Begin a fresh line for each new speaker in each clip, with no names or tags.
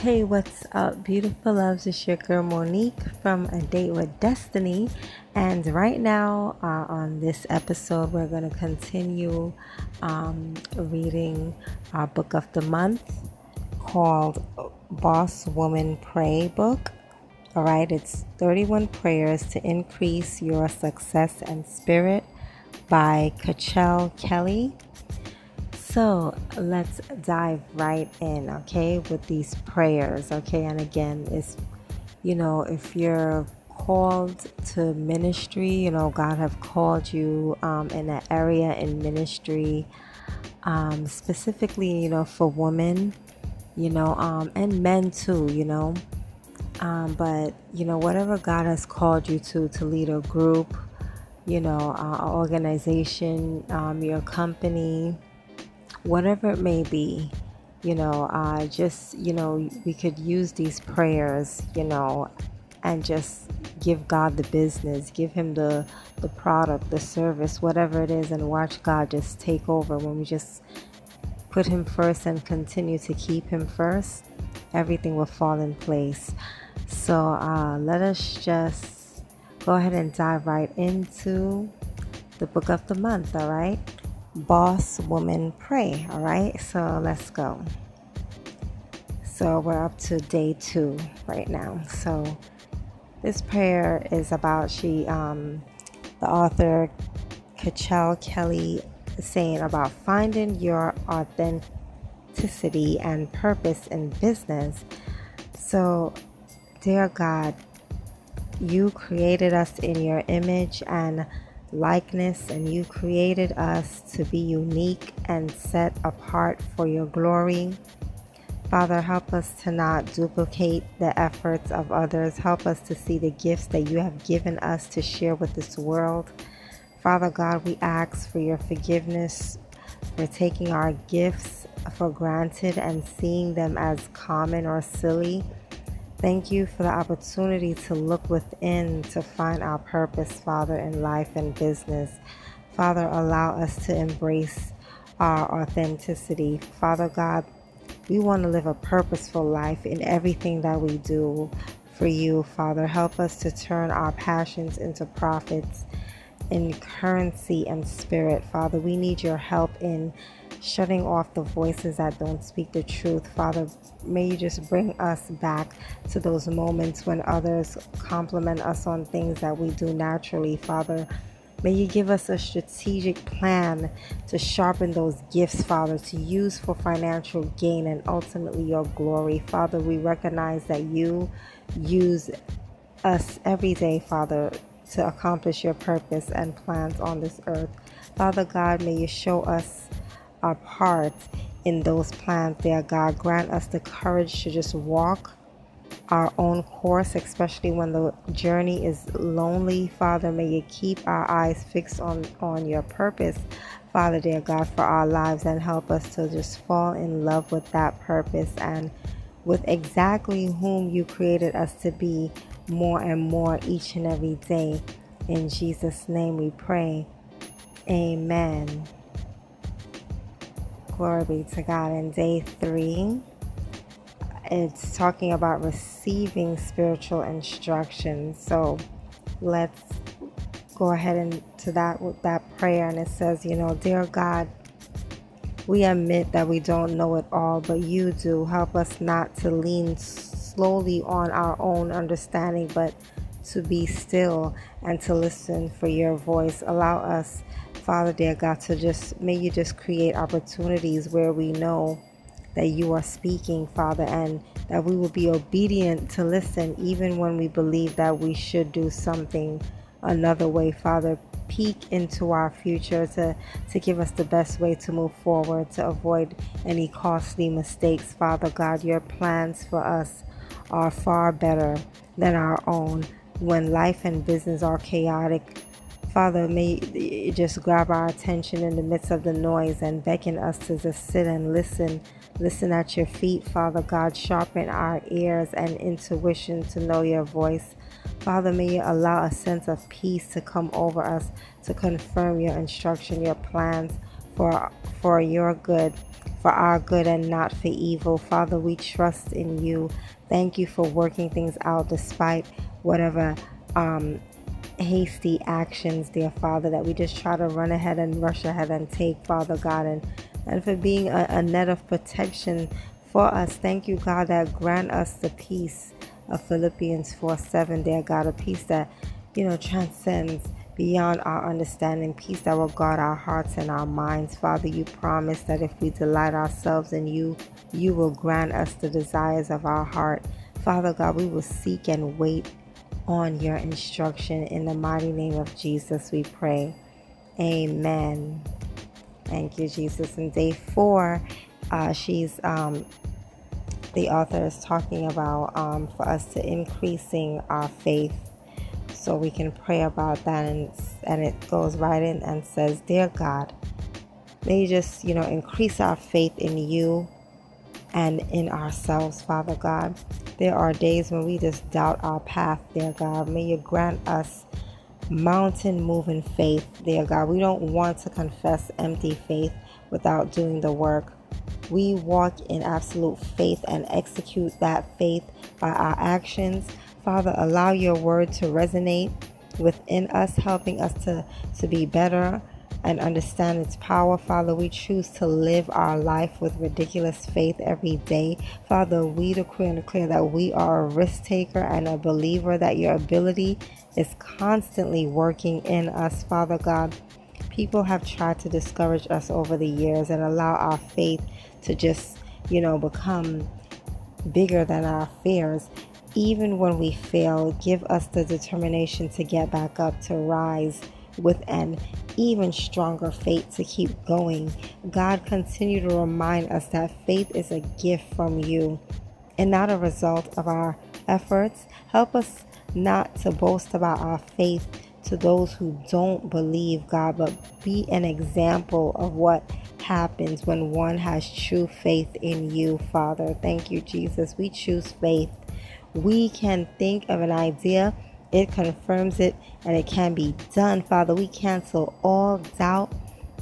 Hey, what's up, beautiful loves? It's your girl Monique from A Date with Destiny. And right now, uh, on this episode, we're going to continue um, reading our book of the month called Boss Woman Pray Book. All right, it's 31 Prayers to Increase Your Success and Spirit by Kachelle Kelly. So let's dive right in, okay, with these prayers, okay? And again, it's, you know, if you're called to ministry, you know, God have called you um, in an area in ministry, um, specifically, you know, for women, you know, um, and men too, you know. Um, but, you know, whatever God has called you to, to lead a group, you know, uh, organization, um, your company, whatever it may be, you know, uh, just, you know, we could use these prayers, you know, and just give God the business, give Him the, the product, the service, whatever it is, and watch God just take over when we just put Him first and continue to keep Him first, everything will fall in place. So uh, let us just go ahead and dive right into the book of the month, all right? Boss Woman Pray. All right, so let's go. So we're up to day two right now. So this prayer is about she, um, the author, Kachelle Kelly, saying about finding your authenticity and purpose in business. So, dear God, you created us in your image and likeness, and you created us to be unique and set apart for your glory. Father, help us to not duplicate the efforts of others. Help us to see the gifts that you have given us to share with this world. Father God, we ask for your forgiveness for taking our gifts for granted and seeing them as common or silly. Thank you for the opportunity to look within to find our purpose, Father, in life and business. Father, allow us to embrace our authenticity. Father God, we want to live a purposeful life in everything that we do for you, Father. Help us to turn our passions into profits in currency and spirit, Father. We need your help in shutting off the voices that don't speak the truth. Father, may you just bring us back to those moments when others compliment us on things that we do naturally, Father. May you give us a strategic plan to sharpen those gifts, Father, to use for financial gain and ultimately your glory. Father, we recognize that you use us every day, Father, to accomplish your purpose and plans on this earth. Father God, may you show us our part in those plans, dear God. Grant us the courage to just walk our own course, especially when the journey is lonely. Father, may you keep our eyes fixed on, on your purpose, Father, dear God, for our lives and help us to just fall in love with that purpose and with exactly whom you created us to be more and more each and every day. In Jesus' name we pray. Amen. Glory be to God. In day three, it's talking about receiving spiritual instruction. So let's go ahead into that with that prayer. And it says, you know, dear God, we admit that we don't know it all, but you do. Help us not to lean slowly on our own understanding, but to be still and to listen for your voice. Allow us Father, dear God, to just may you just create opportunities where we know that you are speaking, Father, and that we will be obedient to listen even when we believe that we should do something another way, Father. Peek into our future to, to give us the best way to move forward, to avoid any costly mistakes, Father God. Your plans for us are far better than our own. When life and business are chaotic, Father, may it just grab our attention in the midst of the noise and beckon us to just sit and listen. Listen at your feet, Father God. Sharpen our ears and intuition to know your voice. Father, may you allow a sense of peace to come over us to confirm your instruction, your plans for, for your good. for our good and not for evil. Father, we trust in you. Thank you for working things out despite whatever um, hasty actions, dear Father, that we just try to run ahead and rush ahead and take, Father God, and, and for being a, a net of protection for us. Thank you, God, that grant us the peace of Philippians 4 7, dear God, a peace that, you know, transcends beyond our understanding, peace that will guard our hearts and our minds. Father, you promise that if we delight ourselves in you, you will grant us the desires of our heart. Father God, we will seek and wait on your instruction. In the mighty name of Jesus, we pray. Amen. Thank you, Jesus. In day four, uh, she's um, the author is talking about um, for us to increasing our faith so we can pray about that and and it goes right in and says dear god may you just you know increase our faith in you and in ourselves father god. There are days when we just doubt our path dear god. May you grant us mountain moving faith dear god. We don't want to confess empty faith without doing the work. We walk in absolute faith and execute that faith by our actions. Father, allow your word to resonate within us, helping us to, to be better and understand its power. Father, we choose to live our life with ridiculous faith every day. Father, we decree and declare that we are a risk taker and a believer, that your ability is constantly working in us, Father God. People have tried to discourage us over the years and allow our faith to just, you know, become bigger than our fears even when we fail, give us the determination to get back up, to rise with an even stronger faith to keep going. God, continue to remind us that faith is a gift from you and not a result of our efforts. Help us not to boast about our faith to those who don't believe, God, but be an example of what happens when one has true faith in you, Father. Thank you, Jesus. We choose faith we can think of an idea, it confirms it, and it can be done. Father, we cancel all doubt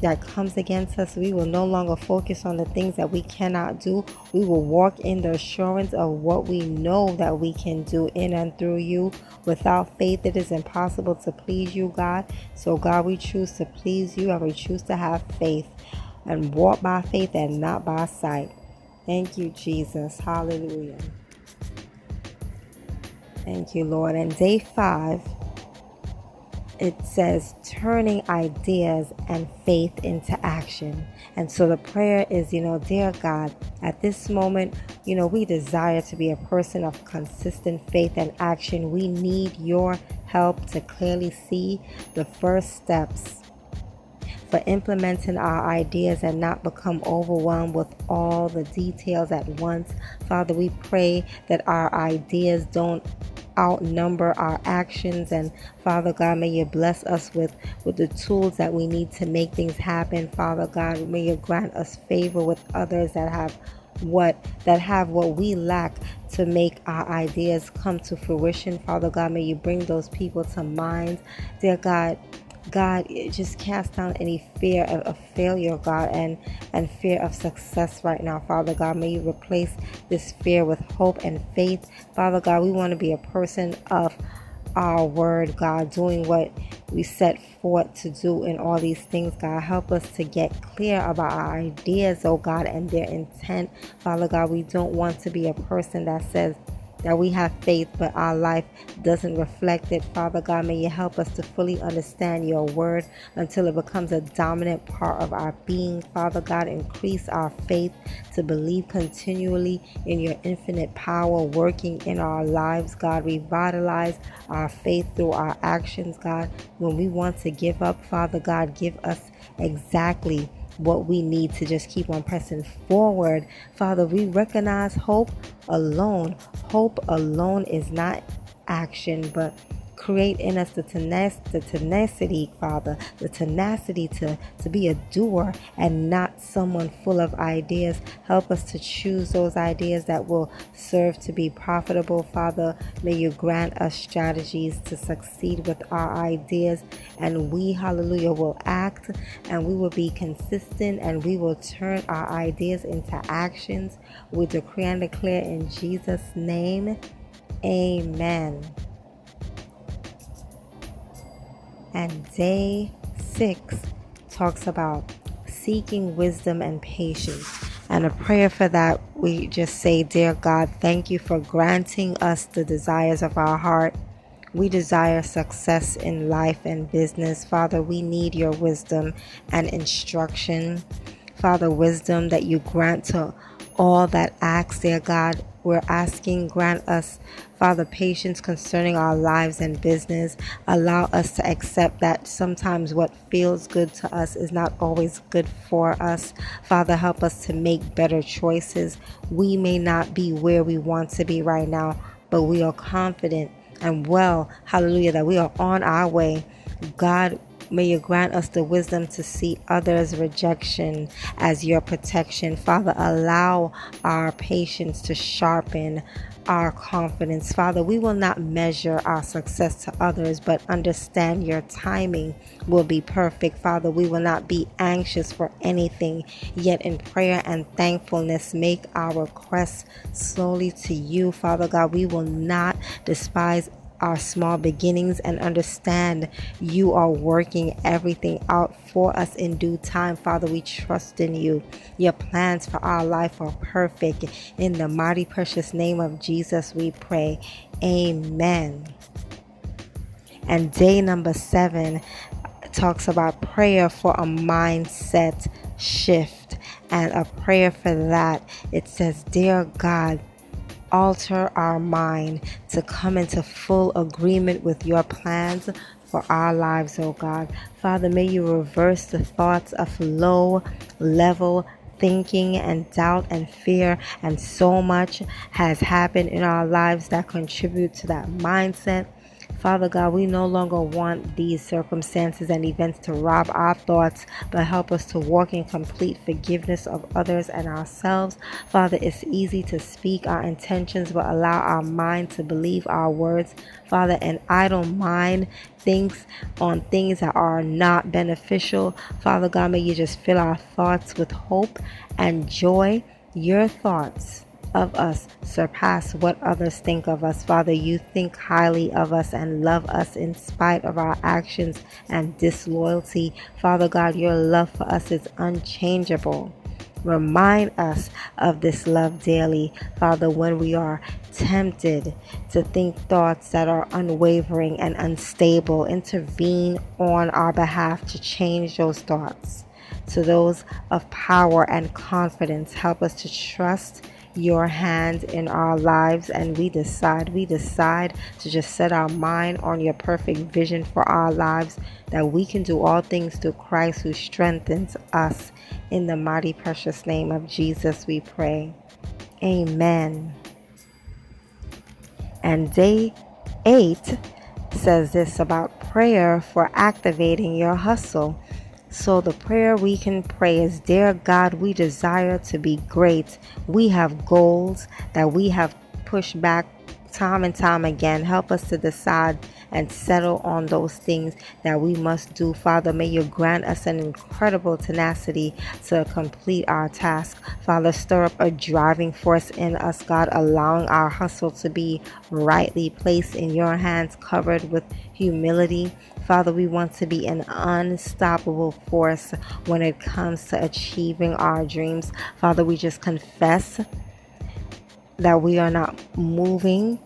that comes against us. We will no longer focus on the things that we cannot do. We will walk in the assurance of what we know that we can do in and through you. Without faith, it is impossible to please you, God. So, God, we choose to please you and we choose to have faith and walk by faith and not by sight. Thank you, Jesus. Hallelujah. Thank you, Lord. And day five, it says turning ideas and faith into action. And so the prayer is, you know, dear God, at this moment, you know, we desire to be a person of consistent faith and action. We need your help to clearly see the first steps for implementing our ideas and not become overwhelmed with all the details at once. Father, we pray that our ideas don't outnumber our actions. And father god may you bless us with with the tools that we need to make things happen. Father god may you grant us favor with others that have what that have what we lack to make our ideas come to fruition. Father god may you bring those people to mind. Dear god God, just cast down any fear of, of, failure, God, and, and fear of success right now, Father God. May you replace this fear with hope and faith. Father God, we want to be a person of our word, God, doing what we set forth to do in all these things, God. Help us to get clear about our ideas, oh God, and their intent. Father God, we don't want to be a person that says, that we have faith, but our life doesn't reflect it. Father God, may you help us to fully understand your word until it becomes a dominant part of our being. Father God, increase our faith to believe continually in your infinite power working in our lives. God, revitalize our faith through our actions, God. When we want to give up, Father God, give us exactly what we need to just keep on pressing forward. Father, we recognize hope alone. Hope alone is not action, but Create in us the, tenac- the tenacity, Father, the tenacity to, to be a doer and not someone full of ideas. Help us to choose those ideas that will serve to be profitable, Father. May you grant us strategies to succeed with our ideas, and we, hallelujah, will act and we will be consistent and we will turn our ideas into actions. We decree and declare in Jesus' name. Amen. And day six talks about seeking wisdom and patience. And a prayer for that, we just say, Dear God, thank you for granting us the desires of our heart. We desire success in life and business. Father, we need your wisdom and instruction. Father, wisdom that you grant to all that ask, dear God. We're asking, grant us, Father, patience concerning our lives and business. Allow us to accept that sometimes what feels good to us is not always good for us. Father, help us to make better choices. We may not be where we want to be right now, but we are confident and well, hallelujah, that we are on our way. God May you grant us the wisdom to see others' rejection as your protection. Father, allow our patience to sharpen our confidence. Father, we will not measure our success to others, but understand your timing will be perfect. Father, we will not be anxious for anything, yet in prayer and thankfulness, make our requests slowly to you. Father God, we will not despise our small beginnings and understand you are working everything out for us in due time. Father, we trust in you. Your plans for our life are perfect. In the mighty, precious name of Jesus, we pray. Amen. And day number seven talks about prayer for a mindset shift. And a prayer for that, it says, Dear God, alter our mind to come into full agreement with your plans for our lives, oh God. Father, may you reverse the thoughts of low level thinking and doubt and fear, and so much has happened in our lives that contribute to that mindset. Father God, we no longer want these circumstances and events to rob our thoughts, but help us to walk in complete forgiveness of others and ourselves. Father, it's easy to speak our intentions, but allow our mind to believe our words. Father, an idle mind thinks on things that are not beneficial. Father God, may you just fill our thoughts with hope and joy. Your thoughts of us surpass what others think of us. Father, you think highly of us and love us in spite of our actions and disloyalty. Father God, your love for us is unchangeable. Remind us of this love daily, Father, when we are tempted to think thoughts that are unwavering and unstable. Intervene on our behalf to change those thoughts to those of power and confidence. Help us to trust your hand in our lives and we decide we decide to just set our mind on your perfect vision for our lives that we can do all things through Christ who strengthens us. In the mighty precious name of Jesus we pray. Amen. And day 8 says this about prayer for activating your hustle so, the prayer we can pray is Dear God, we desire to be great. We have goals that we have pushed back time and time again. Help us to decide and settle on those things that we must do. Father, may you grant us an incredible tenacity to complete our task. Father, stir up a driving force in us, God, allowing our hustle to be rightly placed in your hands, covered with humility Father, we want to be an unstoppable force when it comes to achieving our dreams. Father, we just confess that we are not moving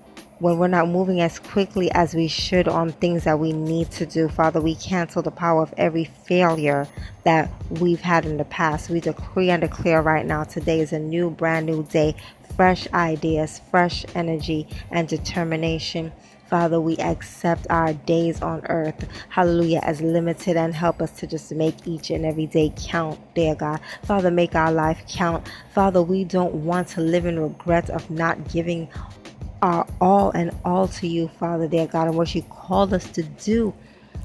when we're not moving as quickly as we should on things that we need to do. Father, we cancel the power of every failure that we've had in the past. We decree and declare right now today is a new, brand new day, fresh ideas, fresh energy, and determination. Father, we accept our days on earth, hallelujah, as limited and help us to just make each and every day count, dear God. Father, make our life count. Father, we don't want to live in regret of not giving our all and all to you, Father, dear God, and what you called us to do.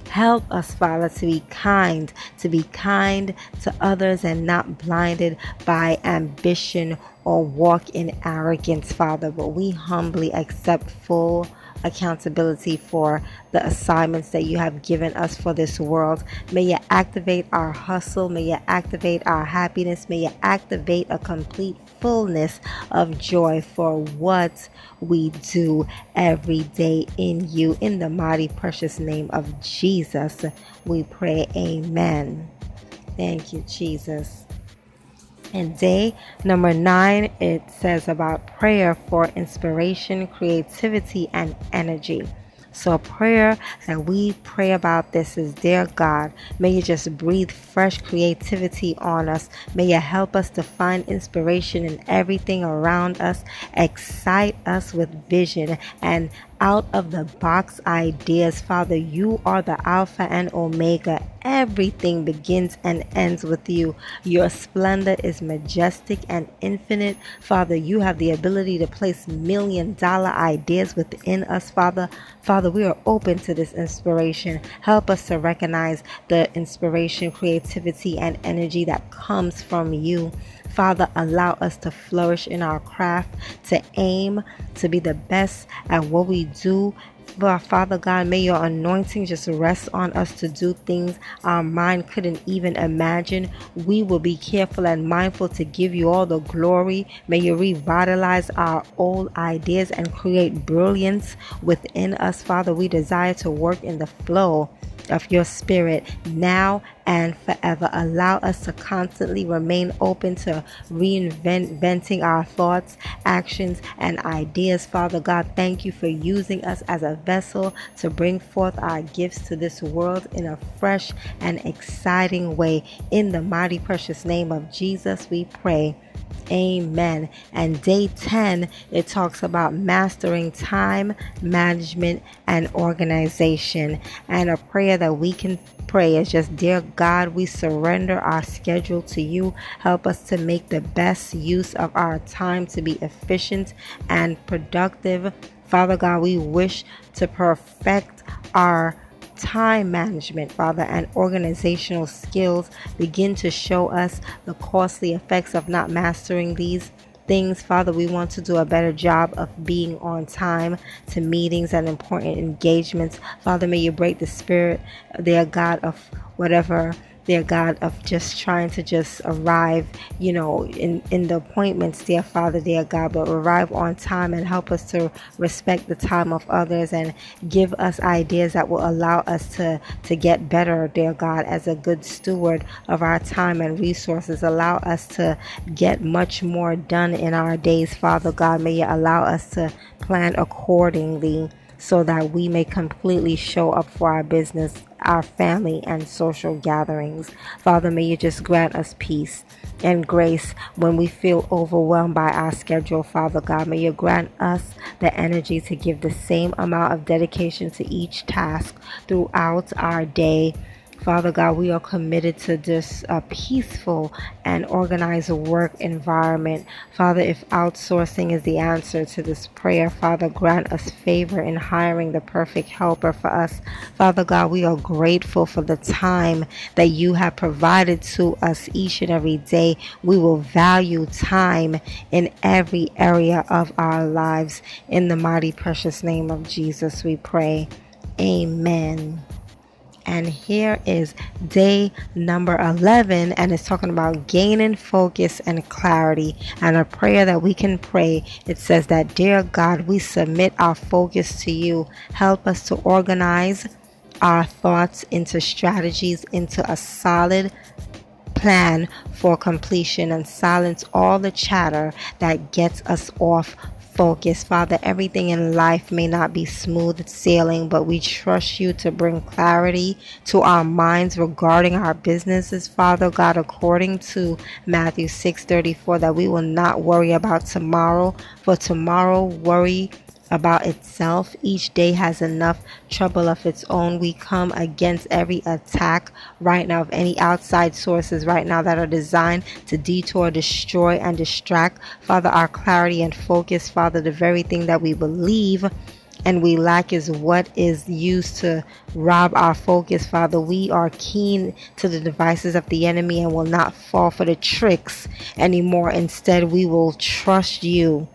Help us, Father, to be kind, to be kind to others and not blinded by ambition or walk in arrogance, Father, but we humbly accept full accountability for the assignments that you have given us for this world. May you activate our hustle. May you activate our happiness. May you activate a complete fullness of joy for what we do every day in you. In the mighty, precious name of Jesus, we pray. Amen. Thank you, Jesus. And day number nine, it says about prayer for inspiration, creativity, and energy. So, a prayer that we pray about this is Dear God, may you just breathe fresh creativity on us. May you help us to find inspiration in everything around us, excite us with vision, and out of the box ideas. Father, you are the Alpha and Omega. Everything begins and ends with you. Your splendor is majestic and infinite. Father, you have the ability to place million dollar ideas within us, Father. Father, we are open to this inspiration. Help us to recognize the inspiration, creativity, and energy that comes from you. Father, allow us to flourish in our craft, to aim to be the best at what we do. But Father God, may your anointing just rest on us to do things our mind couldn't even imagine. We will be careful and mindful to give you all the glory. May you revitalize our old ideas and create brilliance within us, Father. We desire to work in the flow of your spirit now and forever. Allow us to constantly remain open to reinventing our thoughts, actions, and ideas. Father God, thank you for using us as a vessel to bring forth our gifts to this world in a fresh and exciting way. In the mighty, precious name of Jesus, we pray. Amen. And day 10, it talks about mastering time management and organization. And a prayer that we can pray is just, Dear God, we surrender our schedule to you. Help us to make the best use of our time to be efficient and productive. Father God, we wish to perfect our time management, Father, and organizational skills begin to show us the costly effects of not mastering these things, Father. We want to do a better job of being on time to meetings and important engagements. Father, may you break the spirit, dear God, of whatever dear God, of just trying to just arrive, you know, in, in the appointments, dear Father, dear God, but arrive on time and help us to respect the time of others and give us ideas that will allow us to, to get better, dear God, as a good steward of our time and resources. Allow us to get much more done in our days, Father God. May you allow us to plan accordingly so that we may completely show up for our business, our family, and social gatherings. Father, may you just grant us peace and grace when we feel overwhelmed by our schedule, Father God. May you grant us the energy to give the same amount of dedication to each task throughout our day Father God, we are committed to this uh, peaceful and organized work environment. Father, if outsourcing is the answer to this prayer, Father, grant us favor in hiring the perfect helper for us. Father God, we are grateful for the time that you have provided to us each and every day. We will value time in every area of our lives. In the mighty, precious name of Jesus, we pray. Amen. And here is day number 11, and it's talking about gaining focus and clarity. And a prayer that we can pray it says that, Dear God, we submit our focus to you. Help us to organize our thoughts into strategies, into a solid plan for completion and silence all the chatter that gets us off focus. Father, everything in life may not be smooth sailing, but we trust you to bring clarity to our minds regarding our businesses, Father God, according to Matthew 6:34, that we will not worry about tomorrow, for tomorrow worry about itself. Each day has enough trouble of its own. We come against every attack right now of any outside sources right now that are designed to detour, destroy, and distract. Father, our clarity and focus, Father, the very thing that we believe and we lack is what is used to rob our focus, Father. We are keen to the devices of the enemy and will not fall for the tricks anymore. Instead, we will trust you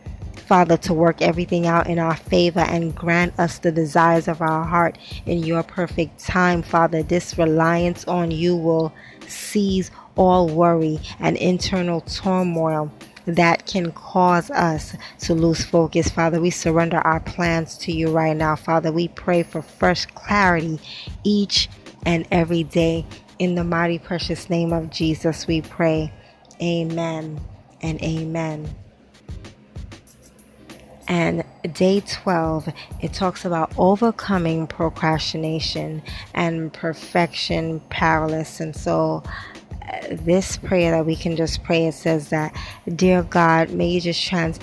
Father, to work everything out in our favor and grant us the desires of our heart in your perfect time, Father. This reliance on you will seize all worry and internal turmoil that can cause us to lose focus. Father, we surrender our plans to you right now. Father, we pray for fresh clarity each and every day. In the mighty, precious name of Jesus, we pray. Amen and amen. And day 12, it talks about overcoming procrastination and perfection paralysis. And so, uh, this prayer that we can just pray, it says that, Dear God, may you just trans-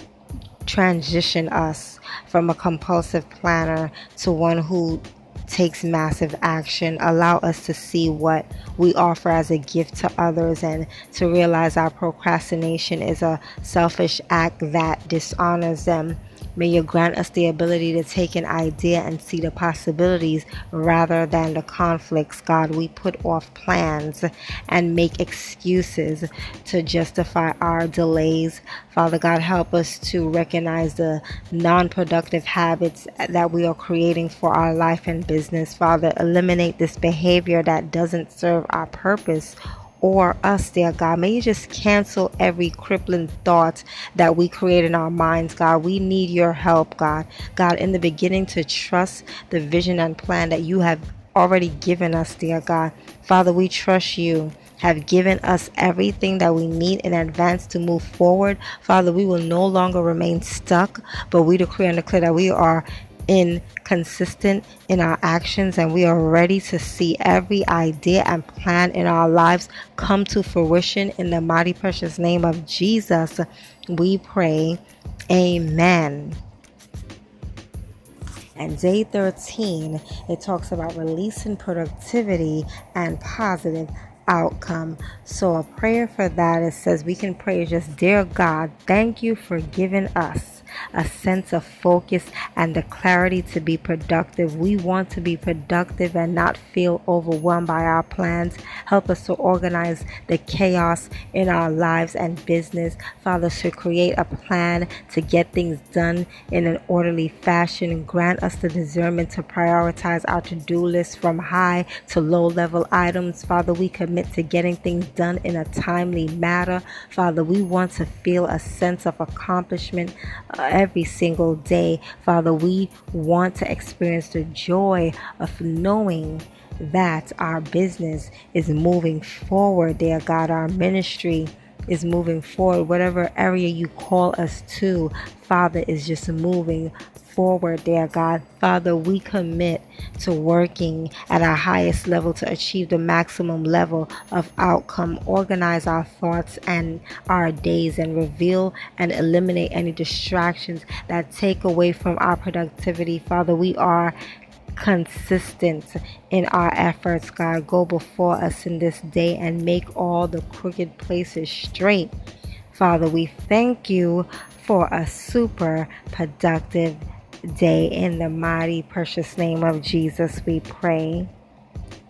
transition us from a compulsive planner to one who takes massive action. Allow us to see what we offer as a gift to others and to realize our procrastination is a selfish act that dishonors them May you grant us the ability to take an idea and see the possibilities rather than the conflicts. God, we put off plans and make excuses to justify our delays. Father God, help us to recognize the non productive habits that we are creating for our life and business. Father, eliminate this behavior that doesn't serve our purpose or us, dear God. May you just cancel every crippling thought that we create in our minds, God. We need your help, God. God, in the beginning, to trust the vision and plan that you have already given us, dear God. Father, we trust you. Have given us everything that we need in advance to move forward. Father, we will no longer remain stuck, but we decree and declare that we are inconsistent in our actions and we are ready to see every idea and plan in our lives come to fruition in the mighty precious name of Jesus. We pray. Amen. And day 13, it talks about releasing productivity and positive outcome. So, a prayer for that it says we can pray just, Dear God, thank you for giving us a sense of focus and the clarity to be productive. We want to be productive and not feel overwhelmed by our plans. Help us to organize the chaos in our lives and business. Father, to create a plan to get things done in an orderly fashion. Grant us the discernment to prioritize our to do list from high to low level items. Father, we commit to getting things done in a timely manner. Father, we want to feel a sense of accomplishment every single day. Father, we want to experience the joy of knowing that our business is moving forward, dear God, our ministry is moving forward. Whatever area you call us to, Father, is just moving forward, dear God. Father, we commit to working at our highest level to achieve the maximum level of outcome. Organize our thoughts and our days and reveal and eliminate any distractions that take away from our productivity. Father, we are consistent in our efforts, God. Go before us in this day and make all the crooked places straight. Father, we thank you for a super productive day. In the mighty, precious name of Jesus, we pray.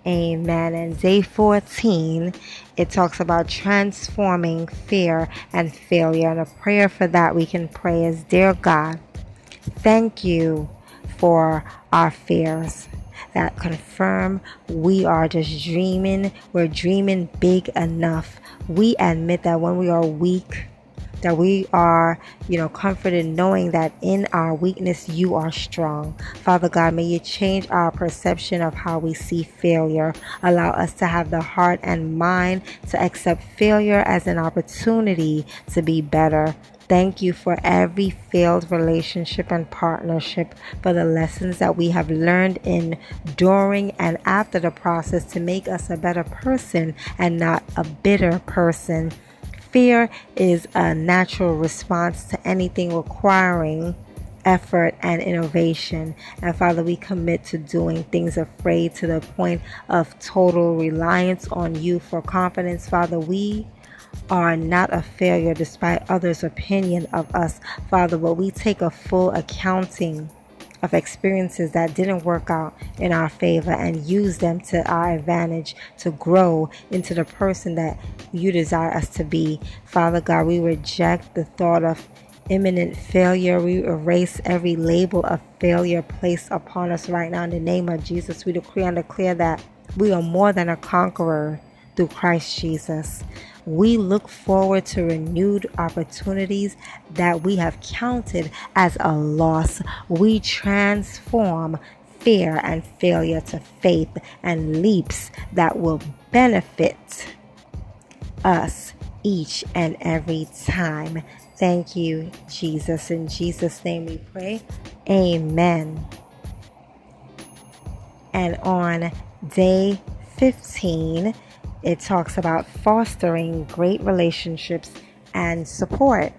Amen. And day 14, it talks about transforming fear and failure. And a prayer for that we can pray is Dear God, thank you for our fears that confirm we are just dreaming. We're dreaming big enough. We admit that when we are weak, that we are, you know, comforted knowing that in our weakness you are strong. Father God, may you change our perception of how we see failure. Allow us to have the heart and mind to accept failure as an opportunity to be better. Thank you for every failed relationship and partnership, for the lessons that we have learned in, during, and after the process to make us a better person and not a bitter person. Fear is a natural response to anything requiring effort and innovation. And Father, we commit to doing things afraid to the point of total reliance on you for confidence. Father, we are not a failure despite others' opinion of us, Father, but we take a full accounting of experiences that didn't work out in our favor and use them to our advantage to grow into the person that you desire us to be. Father God, we reject the thought of imminent failure. We erase every label of failure placed upon us right now in the name of Jesus. We decree and declare that we are more than a conqueror through Christ Jesus. We look forward to renewed opportunities that we have counted as a loss. We transform fear and failure to faith and leaps that will benefit us each and every time. Thank you, Jesus. In Jesus' name we pray. Amen. And on day 15, it talks about fostering great relationships and support.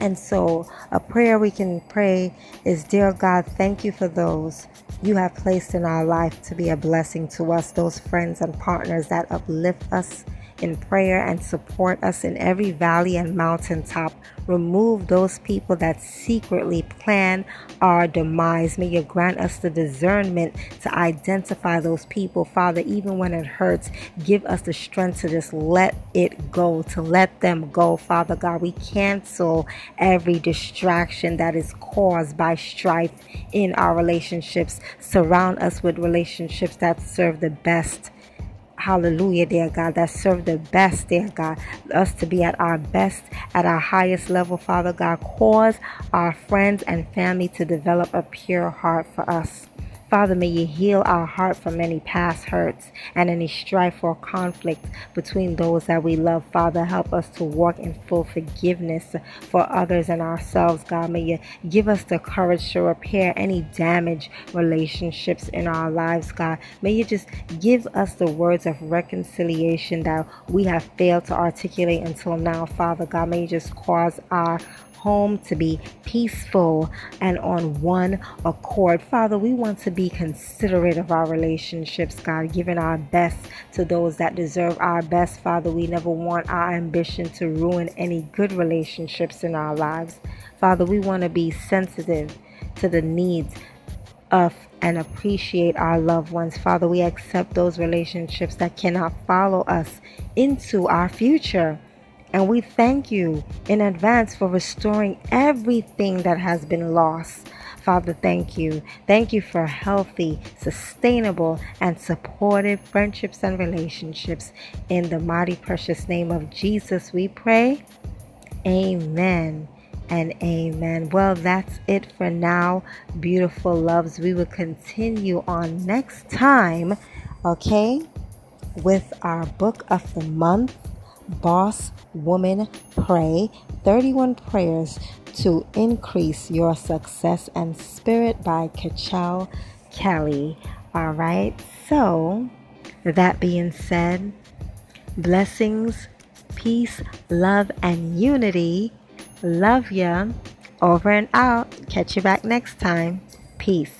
And so, a prayer we can pray is Dear God, thank you for those you have placed in our life to be a blessing to us, those friends and partners that uplift us in prayer and support us in every valley and mountaintop. Remove those people that secretly plan our demise. May you grant us the discernment to identify those people, Father, even when it hurts. Give us the strength to just let it go, to let them go, Father God. We cancel every distraction that is caused by strife in our relationships. Surround us with relationships that serve the best hallelujah, dear God, that serve the best, dear God, us to be at our best, at our highest level, Father God. Cause our friends and family to develop a pure heart for us. Father, may you heal our heart from any past hurts and any strife or conflict between those that we love. Father, help us to walk in full forgiveness for others and ourselves. God, may you give us the courage to repair any damaged relationships in our lives, God. May you just give us the words of reconciliation that we have failed to articulate until now, Father God. May you just cause our home to be peaceful and on one accord. Father, we want to be considerate of our relationships, God, giving our best to those that deserve our best. Father, we never want our ambition to ruin any good relationships in our lives. Father, we want to be sensitive to the needs of and appreciate our loved ones. Father, we accept those relationships that cannot follow us into our future. And we thank you in advance for restoring everything that has been lost. Father, thank you. Thank you for healthy, sustainable, and supportive friendships and relationships. In the mighty, precious name of Jesus, we pray. Amen and amen. Well, that's it for now, beautiful loves. We will continue on next time, okay, with our book of the month Boss Woman Pray 31 Prayers to Increase Your Success and Spirit by Kachelle Kelly. All right, so that being said, blessings, peace, love, and unity. Love ya. Over and out. Catch you back next time. Peace.